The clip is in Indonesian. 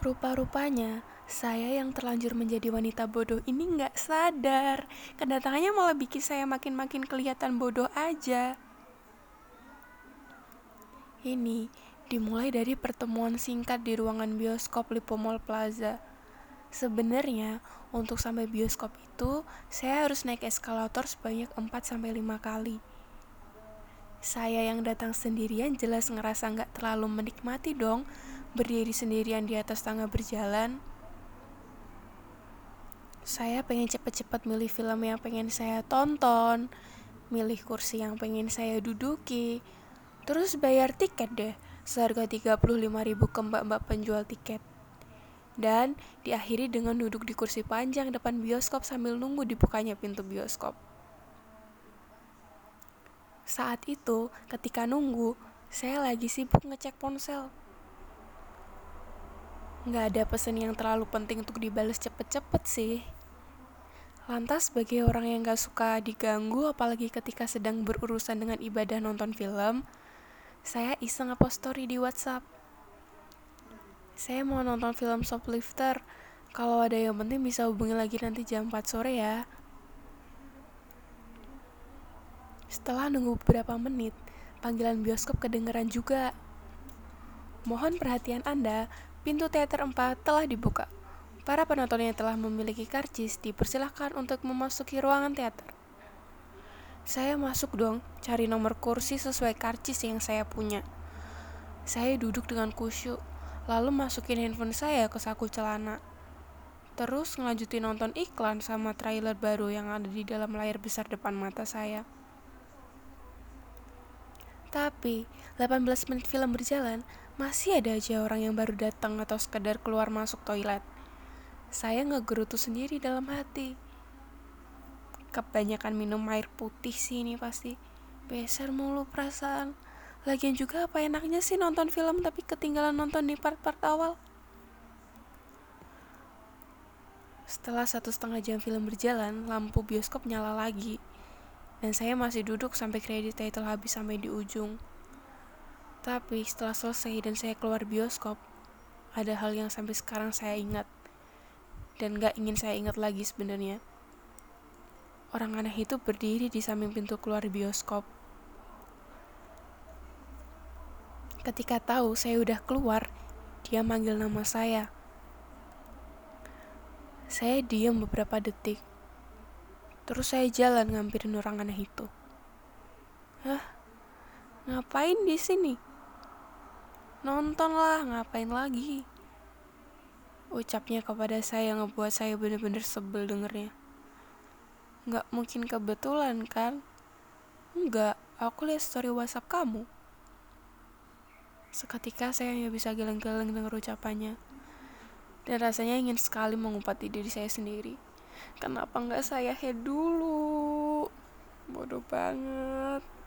Rupa-rupanya, saya yang terlanjur menjadi wanita bodoh ini nggak sadar. Kedatangannya malah bikin saya makin-makin kelihatan bodoh aja. Ini dimulai dari pertemuan singkat di ruangan bioskop Lipo Mall Plaza. Sebenarnya, untuk sampai bioskop itu, saya harus naik eskalator sebanyak 4-5 kali. Saya yang datang sendirian jelas ngerasa nggak terlalu menikmati dong, berdiri sendirian di atas tangga berjalan. Saya pengen cepet-cepet milih film yang pengen saya tonton, milih kursi yang pengen saya duduki, Terus bayar tiket deh, seharga 35 ribu ke mbak-mbak penjual tiket. Dan diakhiri dengan duduk di kursi panjang depan bioskop sambil nunggu dibukanya pintu bioskop. Saat itu, ketika nunggu, saya lagi sibuk ngecek ponsel. Nggak ada pesan yang terlalu penting untuk dibales cepet-cepet sih. Lantas sebagai orang yang gak suka diganggu apalagi ketika sedang berurusan dengan ibadah nonton film, saya iseng ngepost story di WhatsApp. Saya mau nonton film Shoplifter. Kalau ada yang penting bisa hubungi lagi nanti jam 4 sore ya. Setelah nunggu beberapa menit, panggilan bioskop kedengeran juga. Mohon perhatian Anda, pintu teater 4 telah dibuka. Para penonton yang telah memiliki karcis dipersilahkan untuk memasuki ruangan teater. Saya masuk dong, cari nomor kursi sesuai karcis yang saya punya. Saya duduk dengan kusyuk, lalu masukin handphone saya ke saku celana. Terus ngelanjutin nonton iklan sama trailer baru yang ada di dalam layar besar depan mata saya. Tapi, 18 menit film berjalan, masih ada aja orang yang baru datang atau sekedar keluar masuk toilet. Saya ngegerutu sendiri dalam hati. Kebanyakan minum air putih sih ini pasti. Beser mulu perasaan. Lagian juga apa enaknya sih nonton film tapi ketinggalan nonton di part-part awal? Setelah satu setengah jam film berjalan lampu bioskop nyala lagi. Dan saya masih duduk sampai kredit title habis sampai di ujung tapi setelah selesai dan saya keluar bioskop ada hal yang sampai sekarang saya ingat dan gak ingin saya ingat lagi sebenarnya Orang aneh itu berdiri di samping pintu keluar bioskop. Ketika tahu saya udah keluar, dia manggil nama saya. Saya diam beberapa detik. Terus saya jalan ngampirin orang aneh itu. Hah? Ngapain di sini? Nonton lah, ngapain lagi? Ucapnya kepada saya ngebuat saya bener-bener sebel dengernya. Nggak mungkin kebetulan kan? Enggak, aku lihat story WhatsApp kamu. Seketika saya hanya bisa geleng-geleng dengan ucapannya. Dan rasanya ingin sekali mengumpat di diri saya sendiri. Kenapa nggak saya head dulu? Bodoh banget.